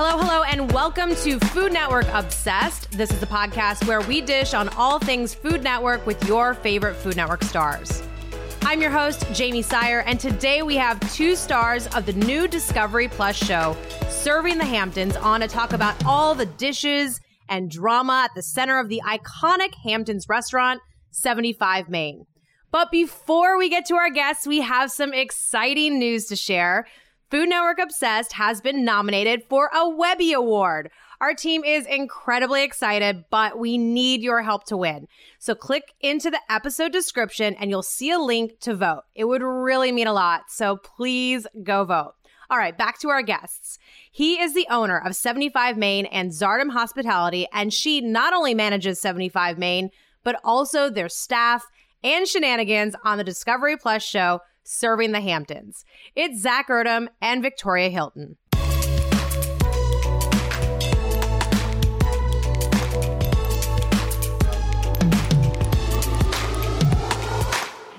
Hello, hello, and welcome to Food Network Obsessed. This is the podcast where we dish on all things Food Network with your favorite Food Network stars. I'm your host, Jamie Sire, and today we have two stars of the new Discovery Plus show, Serving the Hamptons, on to talk about all the dishes and drama at the center of the iconic Hamptons restaurant, 75 Main. But before we get to our guests, we have some exciting news to share. Food Network Obsessed has been nominated for a Webby Award. Our team is incredibly excited, but we need your help to win. So click into the episode description and you'll see a link to vote. It would really mean a lot. So please go vote. All right, back to our guests. He is the owner of 75 Main and Zardum Hospitality, and she not only manages 75 Main, but also their staff and shenanigans on the Discovery Plus show serving the Hamptons. It's Zach Erdem and Victoria Hilton.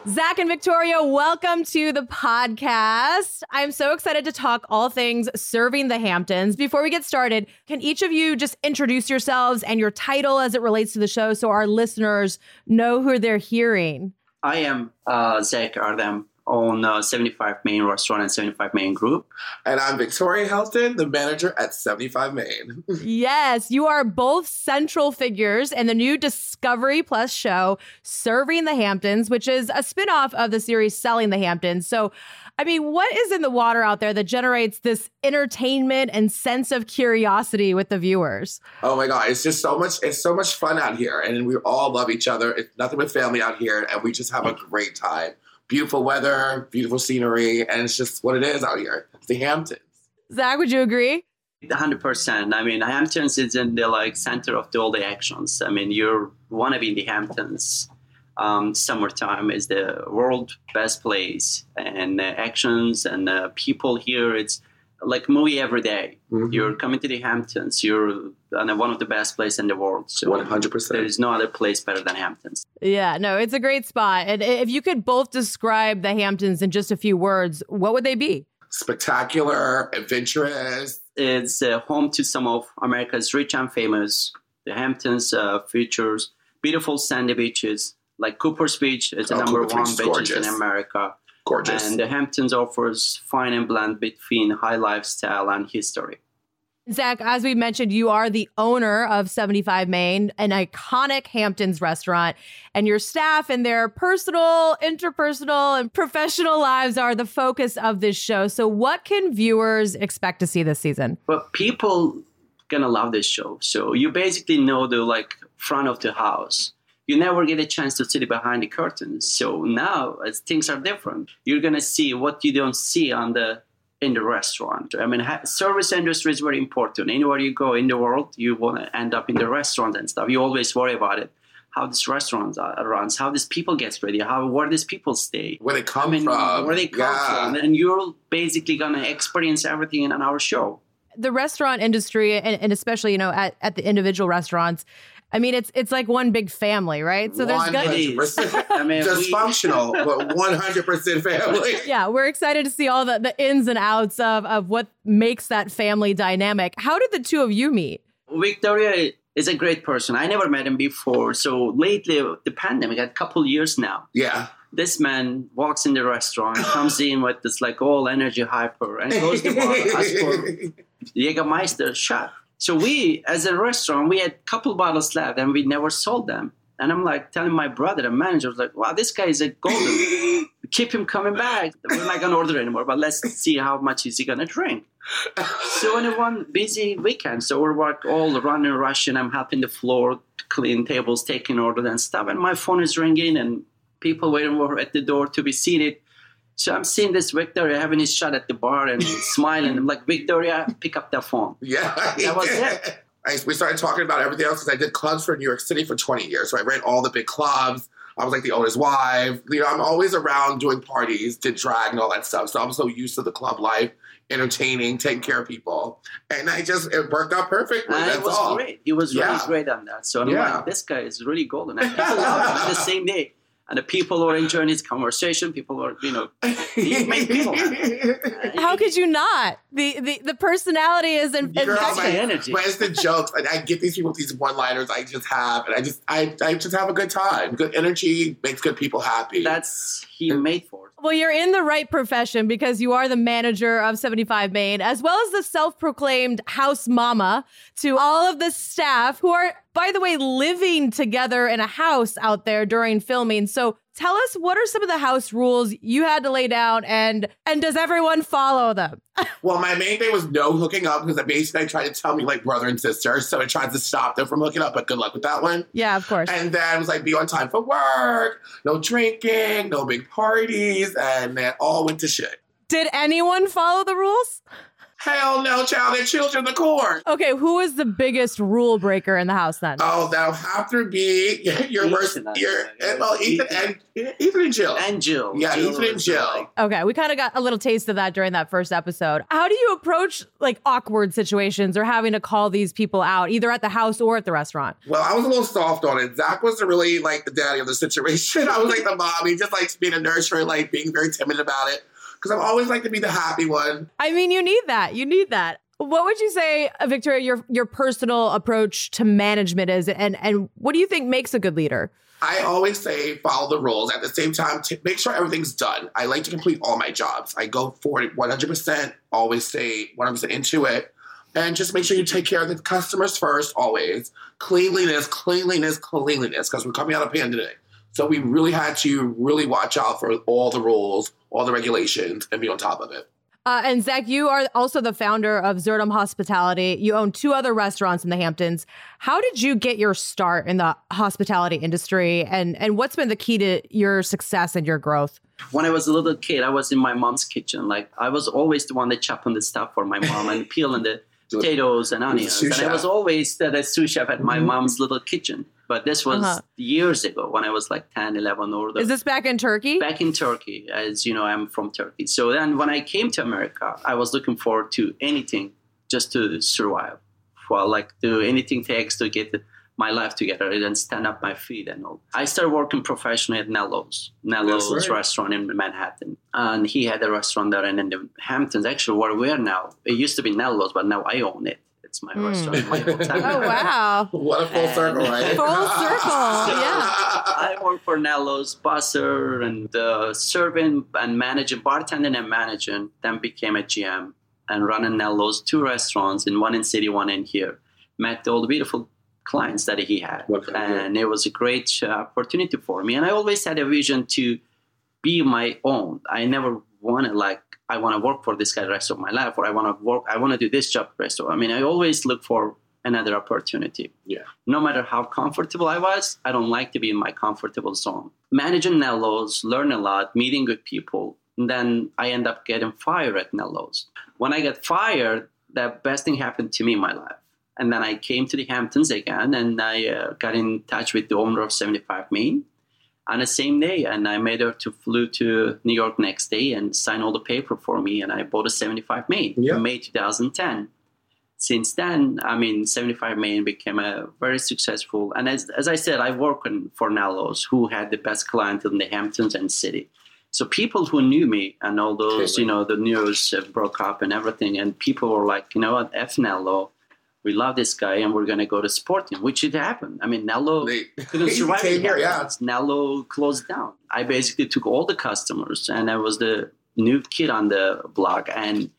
Zach and Victoria, welcome to the podcast. I'm so excited to talk all things serving the Hamptons. Before we get started, can each of you just introduce yourselves and your title as it relates to the show so our listeners know who they're hearing? I am uh, Zach Erdem own uh, 75 Main Restaurant and 75 Main Group. And I'm Victoria Hilton, the manager at 75 Main. yes, you are both central figures in the new Discovery Plus show, Serving the Hamptons, which is a spinoff of the series Selling the Hamptons. So, I mean, what is in the water out there that generates this entertainment and sense of curiosity with the viewers? Oh my God, it's just so much, it's so much fun out here. And we all love each other. It's nothing but family out here, and we just have a great time beautiful weather, beautiful scenery, and it's just what it is out here. It's the Hamptons. Zach, would you agree? Hundred percent. I mean, Hamptons is in the like center of the, all the actions. I mean, you want to be in the Hamptons. Um, summertime is the world best place, and uh, actions and uh, people here. It's like movie every day. Mm-hmm. You're coming to the Hamptons. You're one of the best places in the world. So 100%. There is no other place better than Hamptons. Yeah, no, it's a great spot. And if you could both describe the Hamptons in just a few words, what would they be? Spectacular, adventurous. It's uh, home to some of America's rich and famous. The Hamptons uh, features beautiful sandy beaches, like Cooper's Beach. It's the oh, number one beach in America. Gorgeous. And the Hamptons offers fine and blend between high lifestyle and history. Zach, as we mentioned, you are the owner of 75 Main, an iconic Hamptons restaurant, and your staff and their personal, interpersonal, and professional lives are the focus of this show. So, what can viewers expect to see this season? Well, people gonna love this show. So you basically know the like front of the house you never get a chance to sit behind the curtains. So now, as things are different, you're gonna see what you don't see on the in the restaurant. I mean, ha- service industry is very important. Anywhere you go in the world, you want to end up in the restaurant and stuff. You always worry about it. How this restaurant uh, runs, how these people get ready, how where these people stay, where they come I mean, from, where they come yeah. from, and you're basically gonna experience everything in our show. The restaurant industry, and, and especially you know at, at the individual restaurants, I mean, it's it's like one big family, right? So there's gonna be I mean, dysfunctional, but 100 percent family. Yeah, we're excited to see all the the ins and outs of of what makes that family dynamic. How did the two of you meet? Victoria is a great person. I never met him before. So lately, the pandemic, a couple years now. Yeah. This man walks in the restaurant, comes in with this like all energy hyper, and goes to the bar, asks for Jägermeister shot. So we, as a restaurant, we had a couple bottles left and we never sold them. And I'm like telling my brother, the manager, was like, wow, this guy is a golden. Keep him coming back. We're not going to order anymore, but let's see how much is he going to drink. so on one busy weekend, so we're like all running, rushing. I'm helping the floor, clean tables, taking orders and stuff. And my phone is ringing and people waiting at the door to be seated. So I'm seeing this Victoria having his shot at the bar and smiling. I'm like, Victoria, pick up that phone. Yeah. That was it. I, we started talking about everything else because I did clubs for New York City for 20 years. So I ran all the big clubs. I was like the owner's wife. You know, I'm always around doing parties, did drag and all that stuff. So I'm so used to the club life, entertaining, taking care of people. And I just, it worked out perfectly. And it was all. great. It was yeah. really great on that. So I'm yeah. like, this guy is really golden. People love him the same day. And the people were enjoying his conversation. People were, you know, he made people happy. Uh, How could you not? The the, the personality is in, Girl, That's my, my energy. my instant jokes, and I get these people these one-liners I just have, and I just, I, I just have a good time. Good energy makes good people happy. That's he made for. Well, you're in the right profession because you are the manager of 75 Main, as well as the self proclaimed house mama to all of the staff who are, by the way, living together in a house out there during filming. So tell us what are some of the house rules you had to lay down and and does everyone follow them? Well, my main thing was no hooking up because I basically I tried to tell me like brother and sister, so I tried to stop them from hooking up. But good luck with that one. Yeah, of course. And then it was like be on time for work, no drinking, no big parties, and then all went to shit. Did anyone follow the rules? Hell no, child, they're children of the corn. Okay, who is the biggest rule breaker in the house then? Oh, that'll have to be your Ethan, worst. I Your think. and, well, Ethan and Ethan and Jill. And Jill. Yeah, Jill Ethan and uh, Jill. like, Okay, we kind of got a little taste of that during that first episode. How do you approach like awkward situations or having to call these people out, either at the house or at the restaurant? Well, I was a little soft on it. Zach was really like the daddy of the situation. I was like the mom. He just likes being a nurturer, like being very timid about it. Because I've always liked to be the happy one. I mean, you need that. You need that. What would you say, uh, Victoria, your your personal approach to management is, and and what do you think makes a good leader? I always say follow the rules. At the same time, t- make sure everything's done. I like to complete all my jobs. I go for it 100%, always stay 100% into it. And just make sure you take care of the customers first, always. Cleanliness, cleanliness, cleanliness, because we're coming out of pandemic. So we really had to really watch out for all the rules, all the regulations, and be on top of it. Uh, and Zach, you are also the founder of Zerdum Hospitality. You own two other restaurants in the Hamptons. How did you get your start in the hospitality industry, and and what's been the key to your success and your growth? when I was a little kid, I was in my mom's kitchen. Like I was always the one that chopping the stuff for my mom and peeling the potatoes and onions. And I was always the, the sous chef at my Mhm. mom's little kitchen. But this was Uh-huh. years ago when I was like 10, 11 or Is this back in Turkey? back in Turkey. As you know, I'm from Turkey. So then when I came to America, I was looking forward to anything just to survive. Well, like do anything takes to get my life together and stand up my feet and all. I started working professionally at Nello's, Nello's right. restaurant in Manhattan. And he had a restaurant there and in the Hamptons, actually where we are now. It used to be Nello's, but now I own it. It's my restaurant, my hotel. Oh wow! What a full And- circle, right? Full circle, yeah. I worked for Nello's, busser, and uh, serving and managing, bartending and managing. Then became a GM and running Nello's two restaurants, in one in city, one in here. Met all the beautiful clients that he had, What kind of and it was a great uh, opportunity for me. And I always had a vision to be my own. I never wanted like I want to work for this guy the rest of my life, or I want to work. I want to do this job the rest of. I mean, I always look for another opportunity Yeah. no matter how comfortable I was, I don't like to be in my comfortable zone. Managing Nello's, learn a lot, meeting good people, and then I end up getting fired at Nello's. When I get fired, the best thing happened to me in my life. And then I came to the Hamptons again, and I uh, got in touch with the owner of 75 Main on the same day, and I made her to flew to New York next day and sign all the paper for me, and I bought a 75 Main Yeah. in May 2010 since then, I mean, 75 Main became a very successful. And as, as I said, I work in, for Nello's, who had the best clientele in the Hamptons and City. So people who knew me and all those, you know, the news broke up and everything, and people were like, you know what, F Nello, we love this guy, and we're going to go to support him, which it happened. I mean, Nello They- couldn't survive. came here, yeah. Nello closed down. I basically took all the customers, and I was the new kid on the block, and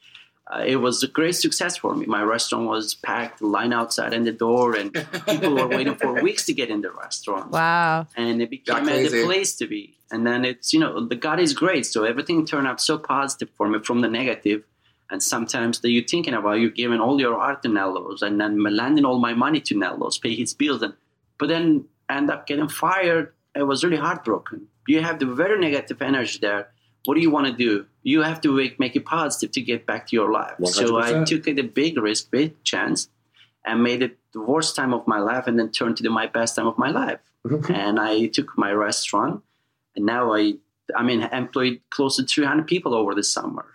uh, it was a great success for me. My restaurant was packed, line outside in the door, and people were waiting for weeks to get in the restaurant. Wow. And it became a, the place to be. And then it's, you know, the God is great. So everything turned out so positive for me from the negative. And sometimes that you're thinking about you're giving all your art to Nello's and then landing all my money to Nello's, pay his bills. And, but then end up getting fired. It was really heartbroken. You have the very negative energy there. What do you want to do? You have to make, make it positive to get back to your life. So I took it a big risk, big chance, and made it the worst time of my life, and then turned to my best time of my life. and I took my restaurant, and now I, I mean, employed close to 300 people over the summer.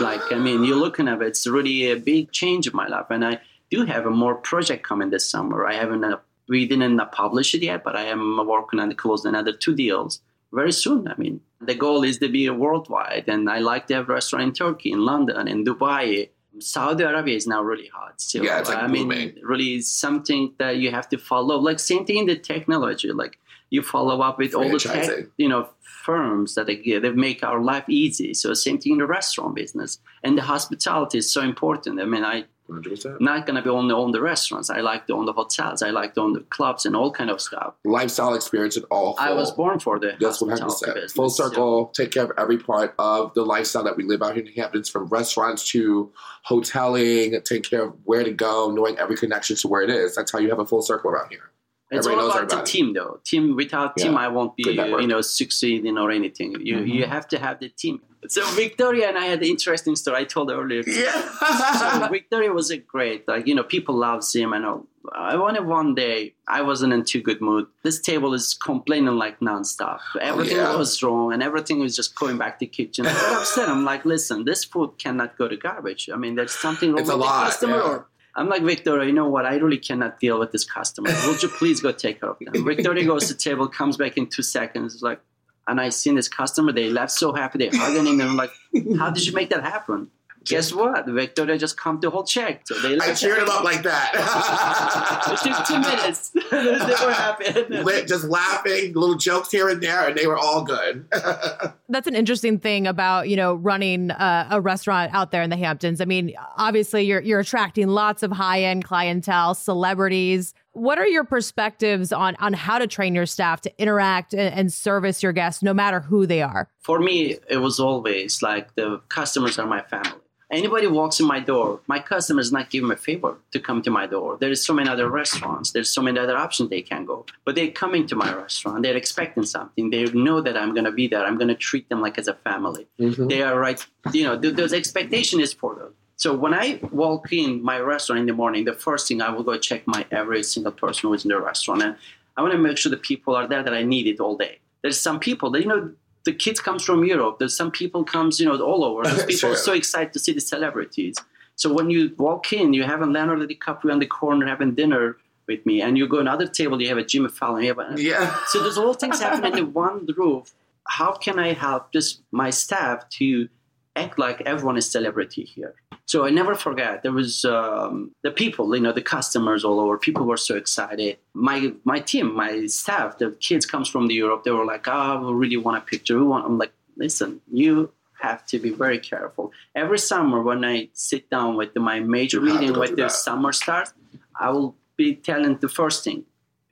Like, I mean, you're looking at it, it's really a big change in my life, and I do have a more project coming this summer. I haven't, uh, we didn't uh, publish it yet, but I am working on closing another two deals very soon. I mean, the goal is to be worldwide, and I like to have restaurant in Turkey, in London, in Dubai. Saudi Arabia is now really hot. So, Yeah, it's, like, I mean, really something that you have to follow. Like same thing in the technology. Like you follow up with all the tech, you know firms that they, they make our life easy. So same thing in the restaurant business, and the hospitality is so important. I mean, I 100%. not gonna be only own the restaurants. I like to own the hotels. I like to own the clubs and all kind of stuff. Lifestyle experience at all. I was full. born for the That's hospitality hundred percent. business. Full circle. Take care of every part of the lifestyle that we live out here in the Hamptons, from restaurants to hoteling. Take care of where to go, knowing every connection to where it is. That's how you have a full circle around here. It's Everybody all about the team, though. Team without team, Yeah. I won't be, you know, succeeding or anything. You Mhm. you have to have the team. So Victoria and I had an interesting story. I told earlier. so Yeah. Victoria was a great, like you know, people love him. And all. I wanted one day. I wasn't in too good mood. This table is complaining like nonstop. Everything yeah. was wrong, and everything was just going back to kitchen. I got upset. I'm like, listen, this food cannot go to garbage. I mean, there's something wrong It's with the lot, customer. yeah. Or I'm like, Victoria, you know what? I really cannot deal with this customer. Would you please go take care of them? Victoria goes to table, comes back in two seconds, like, and I seen this customer. They left so happy. They hugging him. And I'm like, how did you make that happen? Guess what? Victoria just come the whole check. So they I left cheered him up like It that. took two minutes. they were happy. Lit, just laughing, little jokes here and there, and they were all good. That's an interesting thing about you know running uh, a restaurant out there in the Hamptons. I mean, obviously you're you're attracting lots of high end clientele, celebrities. What are your perspectives on on how to train your staff to interact and, and service your guests, no matter who they are? For me, it was always like the customers are my family. Anybody walks in my door, my customer is not giving me a favor to come to my door. There is so many other restaurants. There's so many other options they can go. But they're coming to my restaurant. They're expecting something. They know that I'm going to be there. I'm going to treat them like as a family. Mhm. They are right. You know, th- those expectation is for them. So when I walk in my restaurant in the morning, the first thing I will go check my every single person who's in the restaurant, and I want to make sure the people are there that I need it all day. There's some people that you know the kids comes from Europe. There's some people comes you know all over. Those people are Sure. so excited to see the celebrities. So when you walk in, you have a Leonardo DiCaprio on the corner having dinner with me, and you go another table, you have a Jimmy Fallon. You have a, Yeah. so there's all things happening in one roof. How can I help just my staff to act like everyone is celebrity here? So I never forget. There was um, the people, you know, the customers all over. People were so excited. My my team, my staff, the kids comes from the Europe. They were like, "Oh, we really want a picture. We want." I'm like, "Listen, you." Have to be very careful. Every summer, when I sit down with my major You meeting with the that. summer stars, I will be telling the first thing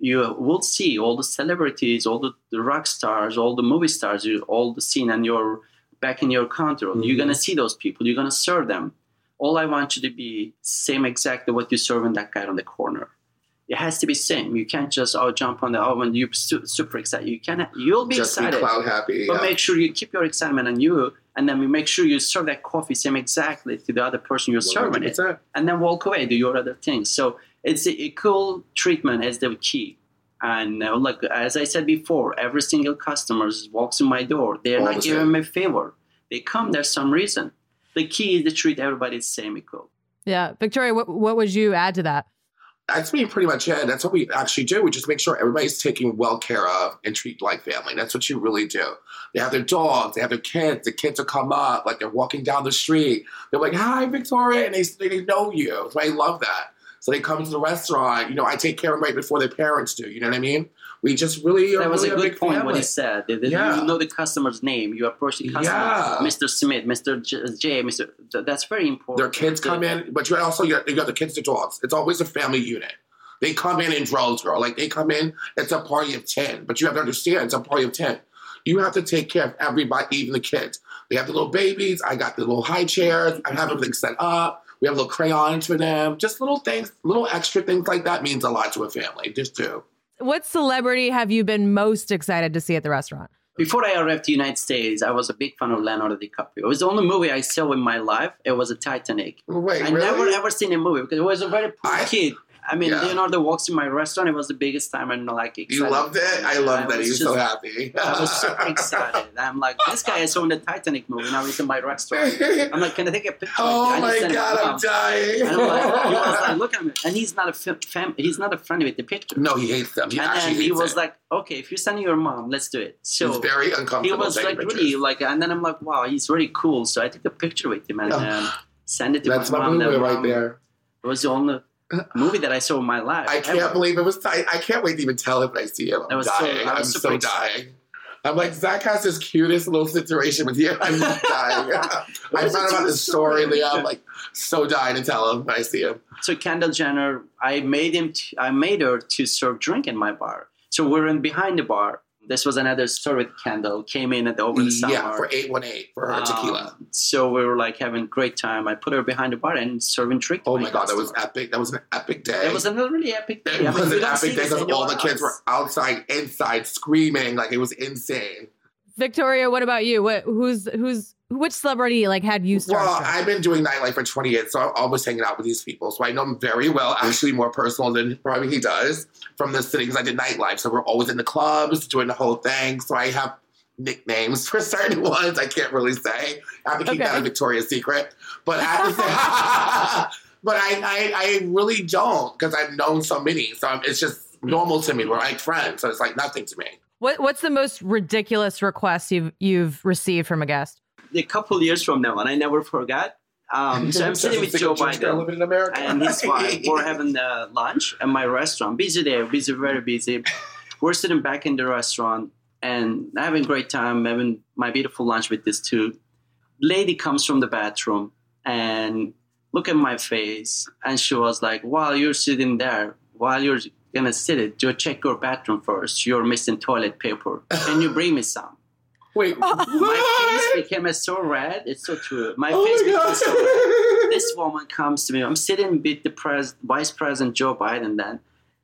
you will see all the celebrities, all the, the rock stars, all the movie stars, you, all the scene, and you're back in your counter. You're Mhm. gonna see those people. You're gonna serve them. All I want you to be same exactly what you serve in that guy on the corner. It has to be same. You can't just oh jump on the oh and you're su- super excited. You can you'll be Just be excited, cloud happy. but yeah. make sure you keep your excitement on you, and then we make sure you serve that coffee same exactly to the other person you're serving it 100%. and then walk away, do your other things. So it's a equal treatment as the key. And uh, like as I said before, every single customer walks in my door. They're All not the giving me a favor. They come there's some reason. The key is to treat everybody the same equal. Yeah, Victoria, what what would you add to that? That's me pretty much it. That's what we actually do. We just make sure everybody's taken well care of and treat like family. That's what you really do. They have their dogs, they have their kids. The kids will come up, like they're walking down the street. They're like, "Hi, Victoria," and they they know you. So I love that. So they come to the restaurant. You know, I take care of them right before their parents do. You know what I mean? We just really are That was really a good big point family. what he said. That- that Yeah. You know the customer's name. You approach the customer, Yeah. Mr. Smith, Mr. J, Mr. That's very important. Their kids come in, but you also you got, you got the kids, the dogs. It's always a family unit. They come in in droves, girl. Like they come in, it's a party of ten. But you have to understand, it's a party of ten. You have to take care of everybody, even the kids. They have the little babies. I got the little high chairs. I have everything set up. We have little crayons for them. Just little things, little extra things like that means a lot to a family. Just do. What celebrity have you been most excited to see at the restaurant? Before I arrived to the United States, I was a big fan of Leonardo DiCaprio. It was the only movie I saw in my life. It was a Titanic. Wait, I really? never ever seen a movie because I was a very poor I- kid. I mean, Yeah. Leonardo walks in my restaurant. It was the biggest time, and like excited. You loved it. I love that. He was so happy. I was super excited. I'm like, this guy is on the Titanic movie. Now he's in my restaurant. I'm like, can I take a picture? oh my just sent it god, I'm dying. And I'm like, he was like, look at me, and he's not a fam- he's not a friend with the picture. no, he hates them. He and then he was it. like, okay, if you're sending your mom, let's do it. So He's So very uncomfortable. he was like pictures. really like, and then I'm like, wow, he's really cool. So I took a picture with him and Oh. um, send it to That's my my mom. movie Then right mom- there. It was the only movie that I saw in my life. I can't ever. believe it was. I, I can't wait to even tell him when I see him. I'm so- dying. I I'm so excited. dying. I'm like Zach has this cutest little situation with you. I'm dying. I found it about this the story, story? Leah. I'm like so dying to tell him when I see him. So Kendall Jenner, I made him. T- I made her to serve drink in my bar. So we're in behind the bar. This was another story with Kendall. Came in at the over the summer. Yeah, for eight one eight for her tequila. Um, so we were like having a great time. I put her behind the bar and serving drink. to Oh my god, that was epic. That was an epic day. It was another really epic day. It I mean, was an epic day because all the kids were outside, inside, screaming like it was insane. Victoria, what about you? What who's who's which celebrity like had you starstruck? Well, I've been doing nightlife for 20 years, so I'm always hanging out with these people. So I know them very well, actually more personal than probably he does from the city because I did nightlife. So we're always in the clubs doing the whole thing. So I have nicknames for certain ones I can't really say. I have to keep Okay. that a Victoria's secret. But I have to say, but I, I, I really don't because I've known so many. So it's just normal to me. We're like friends. So it's like nothing to me. What what's the most ridiculous request you've you've received from a guest? a couple years from now, and I never forgot. Um, so I'm sitting with Joe Biden. living in America. and his wife. We're having uh, lunch at my restaurant. Busy day, busy, very busy. We're sitting back in the restaurant and having a great time, having my beautiful lunch with this two. Lady comes from the bathroom and look at my face, and she was like, "While you're sitting there, while you're gonna sit it, do check your bathroom first. You're missing toilet paper. Can you bring me some?" Wait, My face became so red. It's so true. My Oh face my became so red this woman comes to me. I'm sitting with the pres- vice president Joe Biden then,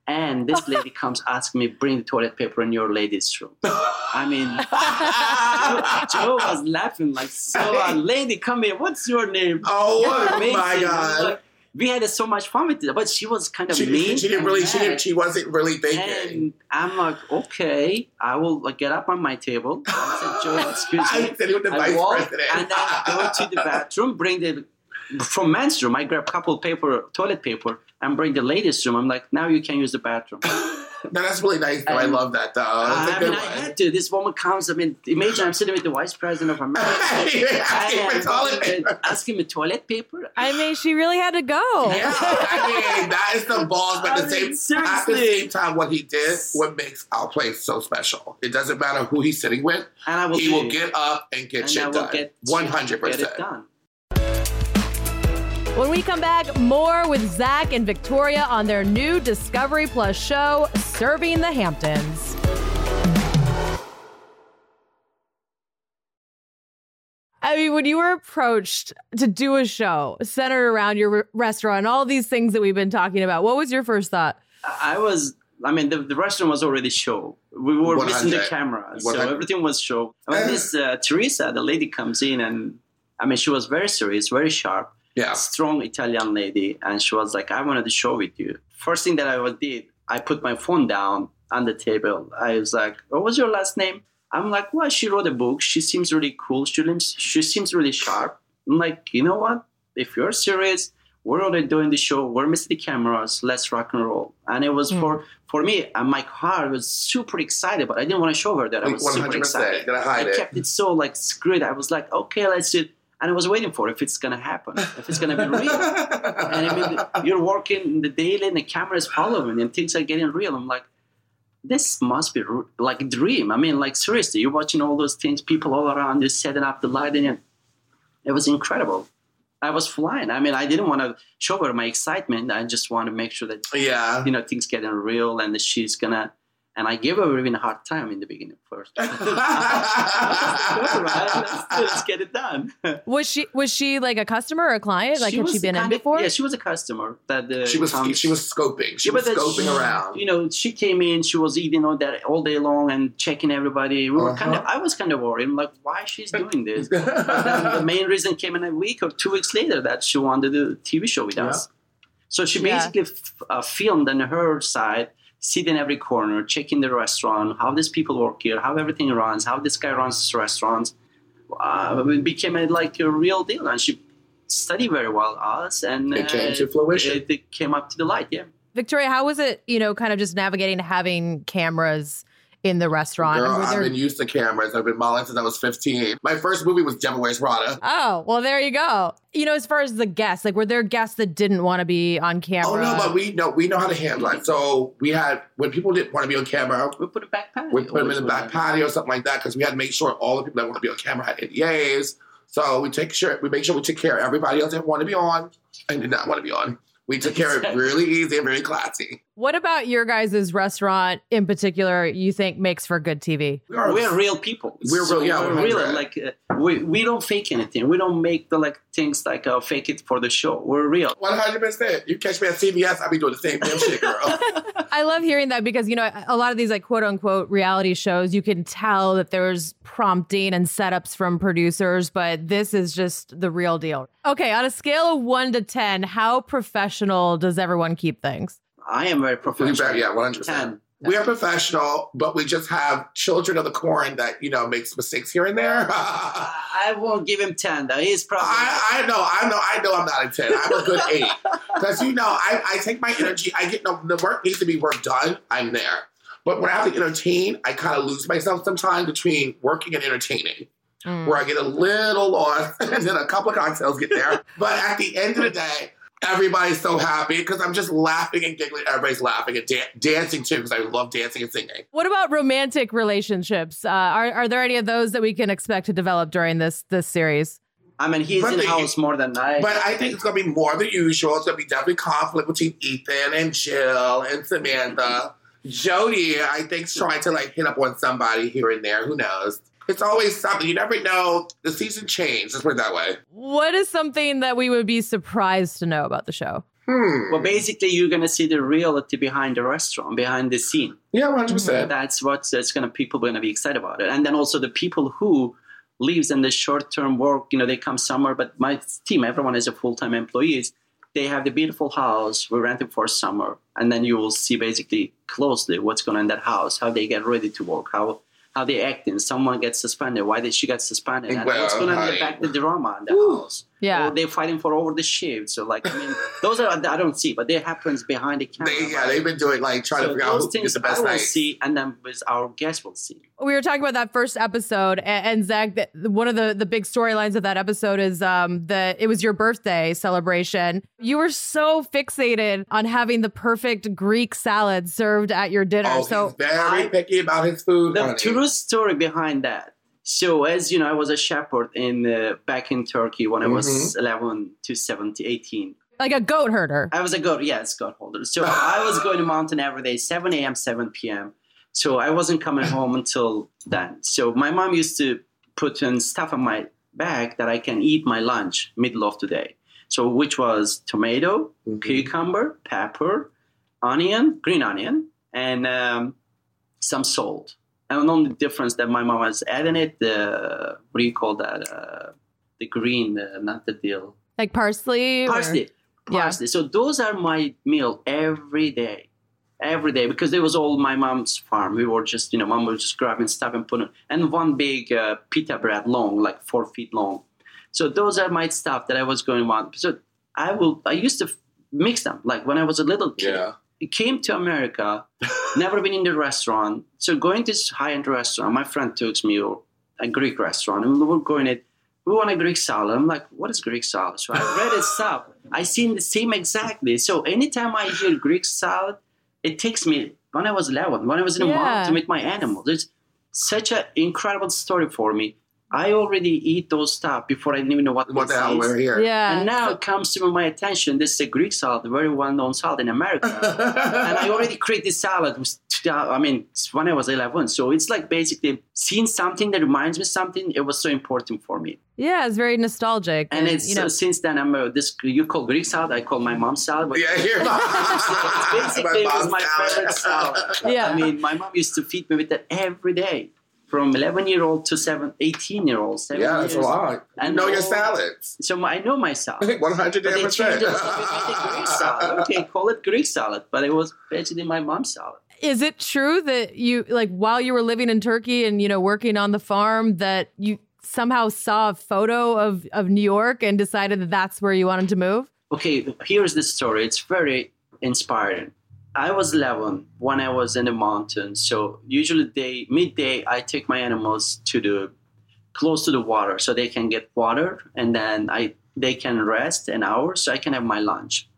and this lady comes asking me, "Bring the toilet paper in your ladies' room." I mean, Joe was laughing like, "So, uh, lady, come here. What's your name?" oh my I'm god. We had so much fun with it, but she was kind of She, mean. she didn't really. She didn't. She wasn't really thinking. And I'm like, okay, I will like, get up on my table. I said, Joe, excuse me. sitting with the I vice walk president. and then go to the bathroom, bring the from men's room. I grab a couple paper, toilet paper, and bring the ladies' room. I'm like, now you can use the bathroom. no, that's really nice. Though. I love that. Though. That's a I good mean, I one. had to. This woman comes. I mean, imagine I'm sitting with the vice president of America. Asking for toilet paper. asking me toilet paper. I mean, she really had to go. Yeah, I mean that is the balls, but at the mean, same at the same time, what he did, what makes our place so special. It doesn't matter who he's sitting with; And I will. he do will get up and get and shit I will done. get One hundred get it percent. Done. When we come back, more with Zach and Victoria on their new Discovery Plus show, Serving the Hamptons. I mean, when you were approached to do a show centered around your re- restaurant, all these things that we've been talking about, what was your first thought? I was. I mean, the, the restaurant was already show. We were missing the 100. so everything was show. And when this uh, Teresa, the lady, comes in, and I mean, she was very serious, very sharp, Yeah. strong Italian lady, and she was like, "I wanted to show with you." First thing that I did, I put my phone down on the table. I was like, "What was your last name?" I'm like, "Well, she wrote a book. She seems really cool. She seems, she seems really sharp." I'm like, "You know what? If you're serious." We're already doing the show. We're missing the cameras. Let's rock and roll. And it was Mm. for for me. And my heart was super excited, but I didn't want to show her that I was super excited. percent. Gonna hide I it. kept it so like screwed. I was like, okay, let's do it. And I was waiting for if it's gonna happen, if it's gonna be real. and I mean, you're working in the daily, and the camera is following, and things are getting real. I'm like, this must be like a dream. I mean, like seriously, you're watching all those things, people all around you setting up the lighting, and it was incredible. I was flying. I mean, I didn't want to show her my excitement. I just want to make sure that yeah. you know things getting real, and that she's gonna. And I gave her even a hard time in the beginning first. Let's, let's get it done. Was she was she like a customer or a client? Like, had she been in kind of- before? Yeah, she was a customer. That uh, she was comes- she was scoping. She Yeah, was but scoping she- around. You know, she came in. She was eating all that all day long and checking everybody. We were kind of. Uh-huh. I was kind of worried. I'm like, why she's doing this? Then the main reason came in a week or two weeks later that she wanted to do a TV show with Yeah. us. So she Yeah. basically f- uh, filmed on her side, sit in every corner, checking the restaurant, how these people work here, how everything runs, how this guy runs his restaurants. Uh, it became a, like a real deal, and she studied very well us, and It came uh, to fruition. It, it came up to the light. Yeah. Victoria, how was it, you know, kind of just navigating having cameras in the restaurant? Girl, And I've there- been used to cameras. I've been modeling since I was 15. My first movie was Devil Wears Prada. Oh, well, there you go. You know, as far as the guests, like, were there guests that didn't want to be on camera? Oh no, but we know we know how to handle it. So we had when people didn't want to be on camera, We put a back patio. we put them in the back was. patio or something like that because we had to make sure all the people that want to be on camera had NDAs. So we take sure we make sure we took care of everybody else that want to be on and did not want to be on. We took care of it really easy and very classy. What about your guys' restaurant in particular you think makes for good TV? We are, We're real people. We're real- yeah, we're 100. real. Like uh, we, we don't fake anything. We don't make the like things like uh, fake it for the show. We're real. one hundred percent. You catch me at CBS, I'll be doing the same damn shit, girl. I love hearing that because, you know, a lot of these like quote unquote reality shows, you can tell that there's prompting and setups from producers, but this is just the real deal. Okay, on a scale of one to 10, how professional does everyone keep things? I am very professional. bet- yeah, one hundred percent. We are professional, but we just have children of the corn that you know makes mistakes here and there. I won't give him ten. Though he's probably. I, I know, I know, I know. I'm not a ten. I'm a good eight because you know I, I take my energy. I get no the work needs to be work done. I'm there, but when I have to entertain, I kind of lose myself sometimes between working and entertaining, Mm. where I get a little lost, and then a couple of cocktails get there. but at the end of the day. Everybody's so happy because I'm just laughing and giggling. Everybody's laughing and dan- dancing too because I love dancing and singing. What about romantic relationships? Uh, are, are there any of those that we can expect to develop during this this series? I mean, he's But in the- house more than I. But I think it's gonna be more than usual. It's gonna be definitely conflict between Ethan and Jill and Samantha. Jody, I think, is trying to like hit up on somebody here and there. Who knows? It's always something. You never know. The season changed. Let's put it that way. What is something that we would be surprised to know about the show? Hmm. well, basically, you're gonna see the reality behind the restaurant, behind the scene. yeah, one hundred percent. That's what it's gonna people gonna be excited about it, and then also the people who leaves in the short term work. You know, they come summer, but my team, everyone is a full time employees. They have the beautiful house. We rent it for summer, and then you will see basically closely what's going on in that house, how they get ready to work, how how they acting. Someone gets suspended. Why did she get suspended? And Well, what's going to affect the drama in the house? Yeah. Or they're fighting for over the shift. So like, I mean, those are I don't see, but they happens behind the camera. They, yeah, right? they've been doing like trying to figure out those who gets things the I best will night. see, and then with our guests will see. we were talking about that first episode and, and zach that one of the the big storylines of that episode is um that it was your birthday celebration you were so fixated on having the perfect greek salad served at your dinner Oh, so he's very I- picky about his food. The honey. true story behind that. So as you know, I was a shepherd in uh, back in Turkey when I was Mm-hmm. 11 to 17, 18. like a goat herder I was a goat, yes, goat holder. So I was going to mountain every day, 7 a.m., 7 p.m. So I wasn't coming home until then. So my mom used to put in stuff in my bag that I can eat my lunch middle of the day. So which was tomato, Mhm. cucumber, pepper, onion, green onion, and um, some salt. And the only difference that my mom was adding it, the what do you call that? Uh, the green, uh, not the dill, like parsley or- parsley. Yeah. Parsley. So those are my meal every day, every day because it was all my mom's farm. We were just, you know, mom was just grabbing stuff and putting, and one big uh, pita bread long, like four feet long. So those are my stuff that I was going on. So I will, I used to mix them. Like when I was a little kid, Yeah. Came to America, never been in the restaurant. So going to this high-end restaurant, my friend took me to a Greek restaurant, and we were going it. We want a Greek salad. I'm like, what is Greek salad? So I read it stuff. I seen the same exactly. So anytime I hear Greek salad, it takes me when I was 11, when I was in a Yeah. to with my animals. It's such an incredible story for me. I already eat those stuff before I didn't even know what, What the hell? is. We're here. yeah And now it comes to my attention. This is a Greek salad, a very well-known salad in America and I already created this salad. with- I mean, it's when I was 11. So it's like basically seeing something that reminds me of something. It was so important for me. yeah it's very nostalgic And it's you know uh, since then I'm uh, this you call Greek salad. I call my mom's salad. but- Yeah, here. Basically, it was mom's my favorite salad. Yeah. I mean, my mom used to feed me with that every day. From 11 year old to seven, 18 year old. Yeah, that's a lot. And know your salads. So my, I know my salad. 100 But damn they changed percent. it to make it Greek salad. Okay, call it Greek salad, but it was basically my mom's salad. Is it true that you like while you were living in Turkey and you know working on the farm that you somehow saw a photo of of New York and decided that that's where you wanted to move? Okay, here's the story. It's very inspiring. I was 11 when I was in the mountains. So usually day midday, I take my animals to the close to the water so they can get water, and then I they can rest an hour so I can have my lunch.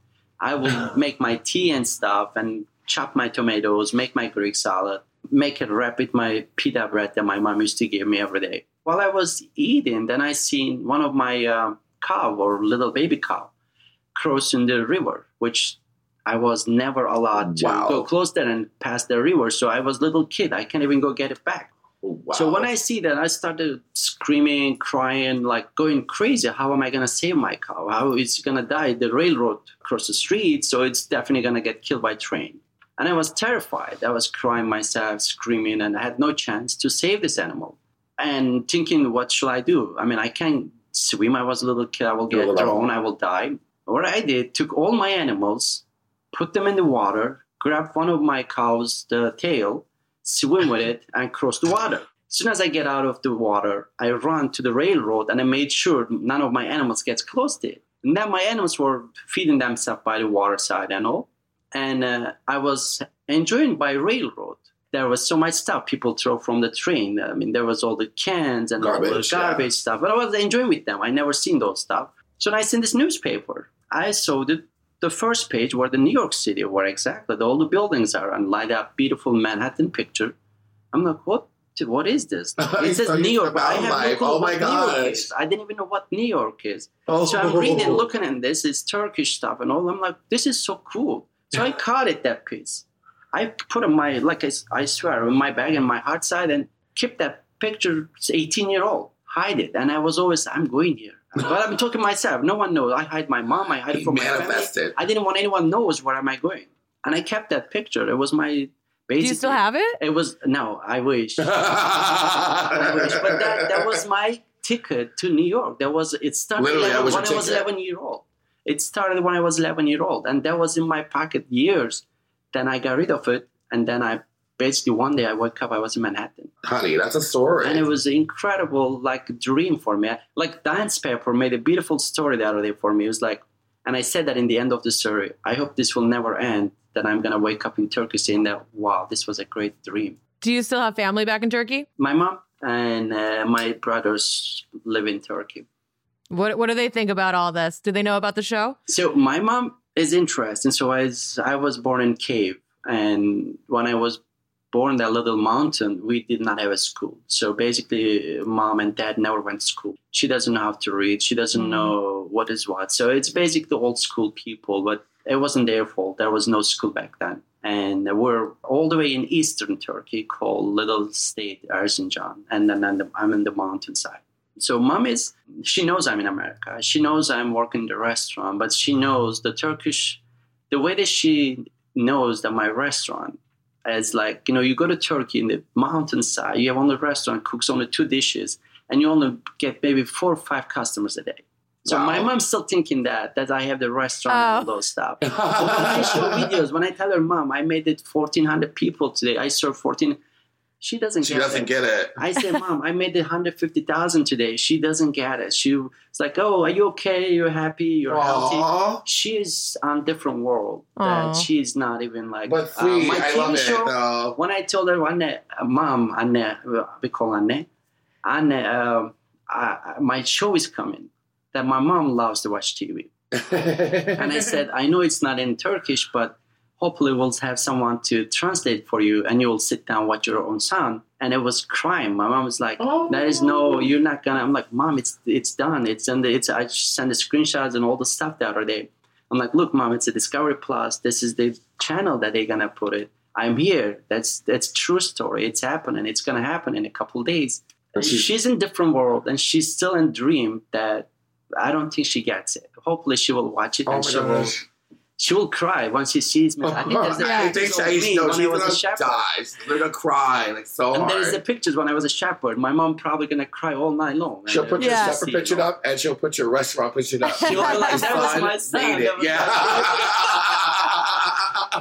I will make my tea and stuff and chop my tomatoes, make my Greek salad, make it wrap with my pita bread that my mom used to give me every day. While I was eating, then I seen one of my uh, cow or little baby cow crossing the river, which I was never allowed to Wow. go close there and pass the river. So I was little kid. I can't even go get it back. Wow. So when I see that, I started screaming, crying, like going crazy. How am I gonna save my cow? How is it gonna die? The railroad across the street, so it's definitely gonna get killed by train. And I was terrified. I was crying myself, screaming, and I had no chance to save this animal. And thinking, what should I do? I mean, I can't swim. I was a little kid. I will get thrown. I will die. What I did, took all my animals, put them in the water, grab one of my cows' the tail, swim with it, and cross the water. As soon as I get out of the water, I run to the railroad and I made sure none of my animals gets close to it. And then my animals were feeding themselves by the waterside and all. And uh, I was enjoying by railroad. There was so much stuff people throw from the train. I mean, there was all the cans and all Garbage, the yeah. garbage stuff. But I was enjoying with them. I never seen those stuff. So I seen this newspaper. I saw the the first page where the New York City, where exactly all the buildings are, and light up beautiful Manhattan picture. I'm like, what? What is this? It says New York, I have no clue Oh what my New York is. I didn't even know what New York is. Oh. So I'm reading, looking at this, it's Turkish stuff and all. I'm like, this is so cool. So I caught it that piece. I put in my, like I swear, in my bag and my heart side and kept that picture. It's 18 year old, hide it. And I was always, I'm going here. But I'm talking myself. No one knows. I hide my mom. I hide it You from my family. manifested. I didn't want anyone knows where am I going. And I kept that picture. It was my. Do you still have it? It was no. I wish. I wish. But that, that was my ticket to New York. That was it started Literally, that 11 was when I was 11 year old. It started when I was 11 year old, and that was in my pocket years. Then I got rid of it, and then I basically one day I woke up. I was in Manhattan, Honey, that's a story. and it was an incredible like dream for me. Like Dance Pepper made a beautiful story the other day for me. It was like, and I said that in the end of the story. I hope this will never end. That I'm gonna wake up in Turkey saying that wow, this was a great dream. Do you still have family back in Turkey? My mom and uh, my brothers live in Turkey. What What do they think about all this? Do they know about the show? So my mom is interested. So as I was born in cave, and when I was born in that little mountain, we did not have a school. So basically, mom and dad never went to school. She doesn't know how to read. She doesn't Mm. know what is what. So it's basically old school people, but it wasn't their fault. There was no school back then. And we're all the way in eastern Turkey called little state Erzincan. And then I'm the- I'm in the mountainside. So mom is, she knows I'm in America. She knows I'm working the restaurant, but she knows the Turkish, the way that she knows that my restaurant is like, you know, you go to Turkey in the mountainside, you have only restaurant cooks only two dishes, and you only get maybe four or five customers a day. So Wow. my mom's still thinking that that I have the restaurant and all Oh. those stuff. So when I show videos, when I tell her, "Mom, I made it 1,400 people today. I served 14," she doesn't she get doesn't it. get it. I said, Mom, I made it 150,000 today. She doesn't get it. She was like, Oh, are you okay? You're happy? You're healthy? Aw. She's on a different world. Aw. That she's not even like But uh, my I TV love it show. though. When I told her, Anne, uh, Mom, Anne, we call Anne, Anne, um, uh, my show is coming. That my mom loves to watch TV. And I said, I know it's not in Turkish, but hopefully we'll have someone to translate for you and you'll sit down watch your own son. And it was crying. My mom was like, oh. there is no, oh. you're not gonna. I'm like, mom, it's it's done. It's in the. It's I just send the screenshots and all the stuff the other day. I'm like, look, mom, it's a Discovery Plus. This is the channel that they're gonna put it. I'm here. That's that's true story. It's happening. It's gonna happen in a couple days. She's- She's in different world and she's still in dream that I don't think she gets it. Hopefully she will watch it Oh and my she will gosh. She will cry once she sees me. I think there's a I think pictures of she, me no, when I was a shepherd. die. She's gonna cry like so And hard. there's the pictures when I was a shepherd. My mom probably gonna cry all night long. She'll put your Yeah. separate picture up, and she'll put your restaurant picture up. She'll be like, "That was my son." made it. Yeah.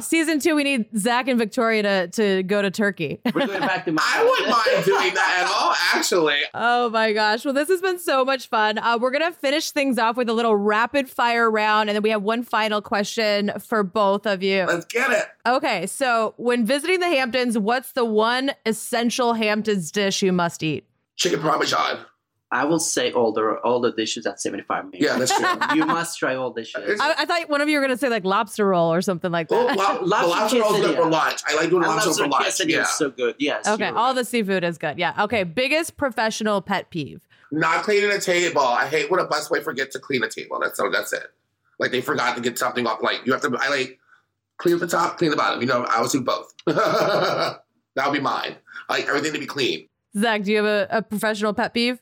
Season two, we need Zach and Victoria to, to go to Turkey. We're going back to my. I wouldn't mind doing that at all, actually. Oh my gosh. Well, this has been so much fun. Uh, we're going to finish things off with a little rapid fire round, and then we have one final question for both of you. Let's get it. Okay. So, when visiting the Hamptons, what's the one essential Hamptons dish you must eat? Chicken parmesan. I will say all the all the dishes at 75 minutes. Yeah, that's true. you must try all dishes. I, I thought one of you were going to say like lobster roll or something like Oh, that. lo- Lobster the lobster roll's good for lunch. I like doing lobster lobster for lunch. quesadilla Yeah. is so good. Yes. okay. you're All right. the seafood is good. Yeah. Okay. Biggest professional pet peeve. Not cleaning a table. I hate when a busboy forgets to clean a table. That's so. That's it. Like they forgot to get something off. Like you have to. I like clean the top, clean the bottom. You know, I would do both. that would be mine. I like everything to be clean. Zach, do you have a, a professional pet peeve?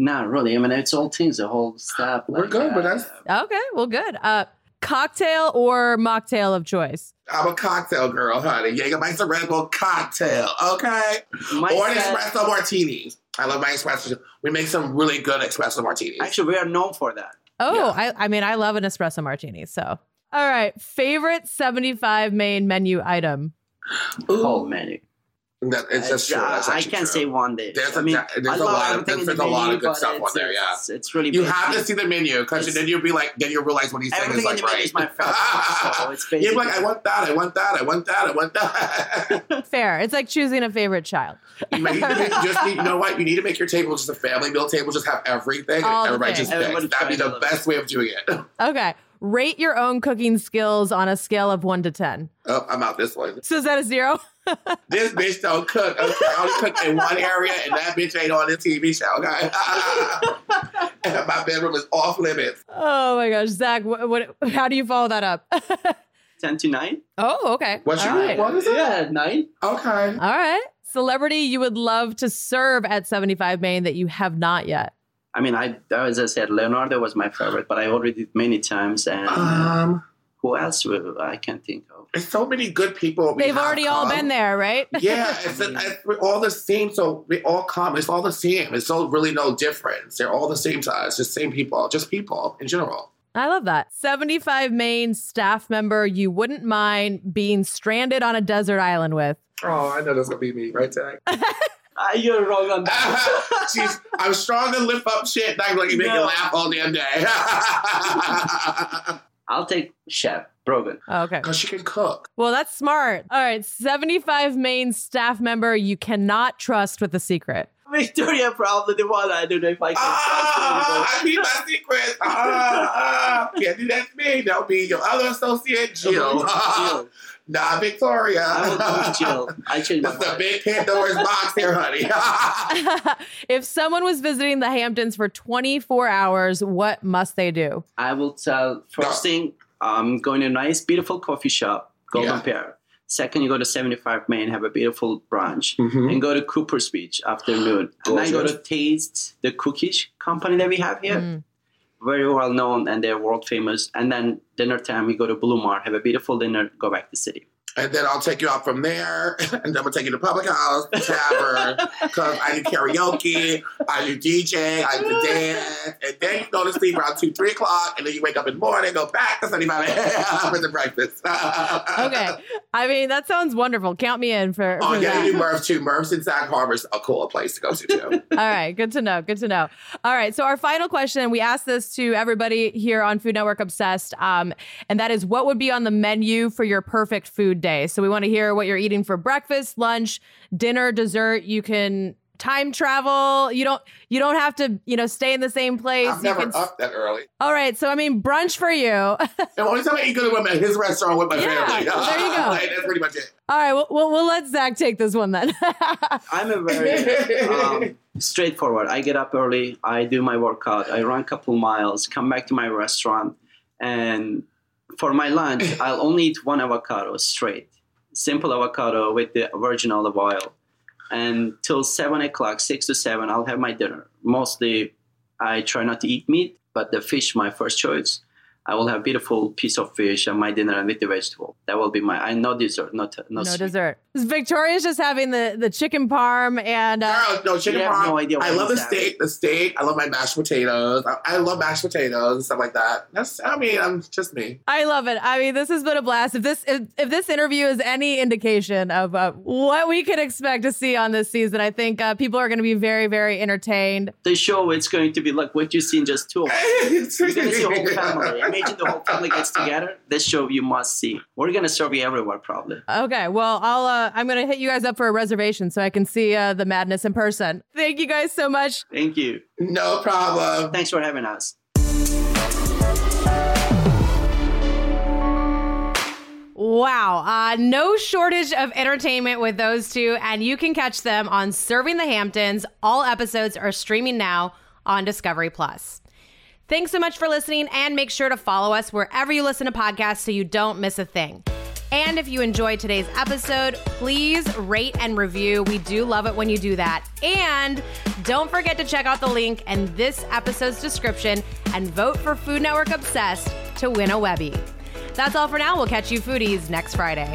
Not really. I mean, it's all teams, the whole stuff. We're like, good, but uh, that's- Okay. Well, good. Uh, cocktail or mocktail of choice? I'm a cocktail girl, honey. Jägermeister Red Bull cocktail, okay? my or an set- espresso martini. I love my espresso. We make some really good espresso martinis. Actually, we are known for that. Oh, Yeah. I, I mean, I love an espresso martini. So, all right. Favorite 75 main menu item? Ooh. Whole menu. That, it's just true. Uh, That's I can't true. say one dish. There's I a- mean, there's I a love lot of- everything in there's the a lot of good stuff on there, yeah. It's, it's really You basic. have to see the menu because then you'll be like, then you'll realize what he's saying Everything is in like the menu right. is my favorite. so You're like, I want that, I want that, I want that, I want that. Fair. It's like choosing a favorite child. you, make, you just need, you know what? You need to make your table just a family meal table. Just have everything. All and everybody just things. picks. That'd be the best way of doing it. Okay. Rate your own cooking skills on a scale of one to 10. oh, I'm out this one. So, is that a zero? This bitch don't cook. Okay, I only cook in one area, and that bitch ain't on the TV show. Okay, and my bedroom is off limits. Oh my gosh. Zach, what, what, how do you follow that up? 10 to 9. oh, okay. What's All your right. what is it? Yeah, 9. Okay. All right. Celebrity you would love to serve at 75 Main that you have not yet. I mean, I as I said, Leonardo was my favorite, but I already did many times. And Um, who else will I can't think of? there's so many good people. They've have already all been there, right? Yeah, it's, it's we're all the same. So we all come. It's all the same. It's so really no difference. They're all the same to us. Just same people. Just people in general. I love that. 75 Main staff member you wouldn't mind being stranded on a desert island with. Oh, I know that's gonna be me, right, Tag? Ah, you're wrong on that. Jeez, I'm strong to lift up shit. and I'm like you make No. you laugh all damn day. I'll take Chef Brogan. Oh, okay. Because she can cook. Well, that's smart. All right. 75 Main staff member you cannot trust with a secret. Victoria, probably the one. I don't know if I can. Ah, I need my secret. Ah, ah, can't do that me. That'll be your other associate, Jill. Jill. Nah, Victoria. I will go with Jill. I changed my That's the mind. big Pandora's box here, honey. if someone was visiting the Hamptons for 24 hours, what must they do? I will tell first thing, I'm going to a nice, beautiful coffee shop, Golden Yeah. Pear. Second, you go to 75 Main, have a beautiful brunch, Mhm. and go to Cooper's Beach afternoon. And then go to taste the cookies company that we have here. Mm. Very well known and they're world famous. And then dinner time, we go to Blu Mar, have a beautiful dinner, go back to city. And then I'll take you out from there, and then I'm gonna take you to public house, tavern, because I do karaoke, I do DJ, I do dance, and then you go to sleep around two, three o'clock, and then you wake up in the morning, go back to 75 a.m. for the breakfast. Okay. I mean, that sounds wonderful. Count me in for, Oh for yeah, that. you do Murf's too. Murf's in Sag Harbor's a cool place to go to too. All right, good to know. Good to know. All right, so our final question, we asked this to everybody here on Food Network Obsessed, um, and that is, what would be on the menu for your perfect food day? So we want to hear what you're eating for breakfast, lunch, dinner, dessert. You can time travel. You don't. You don't have to. You know, stay in the same place. I'm You never can- up that early. All right, so I mean, brunch for you. All The only time I eat good at his restaurant with my Yeah, family. well, there you go. Like, that's pretty much it. All right. we'll, we'll, we'll let Zach take this one then. I'm a very um, straightforward. I get up early, I do my workout, I run a couple miles, come back to my restaurant, and for my lunch, I'll only eat one avocado straight, simple avocado with the virgin olive oil. And till seven o'clock, six to seven, I'll have my dinner. Mostly, I try not to eat meat, but the fish my first choice. I will have a beautiful piece of fish and my dinner and with the vegetable. That will be my. I no dessert, not no, No dessert. Victoria's just having the the chicken parm and uh, Girl, no chicken parm. no idea I love the he's steak. The steak. I love my mashed potatoes. I, I love mashed potatoes and stuff like that. That's. I mean, I'm just me. I love it. I mean, this has been a blast. If this if, if this interview is any indication of uh, what we can expect to see on this season, I think uh, people are going to be very very entertained. The show it's going to be like what you see in just two. of us. You're gonna see the whole family. Imagine the whole family gets together. This show you must see. We're gonna serve you everywhere probably. Okay, well, I'll uh, I'm going to hit you guys up for a reservation so I can see uh, the madness in person. Thank you guys so much. Thank you. no problem. Thanks for having us. Wow. Uh, no shortage of entertainment with those two, and you can catch them on Serving the Hamptons. All episodes are streaming now on Discovery Plus. Thanks so much for listening, and make sure to follow us wherever you listen to podcasts so you don't miss a thing. And if you enjoyed today's episode, please rate and review. We do love it when you do that. And don't forget to check out the link in this episode's description and vote for Food Network Obsessed to win a Webby. That's all for now. We'll catch you foodies next Friday.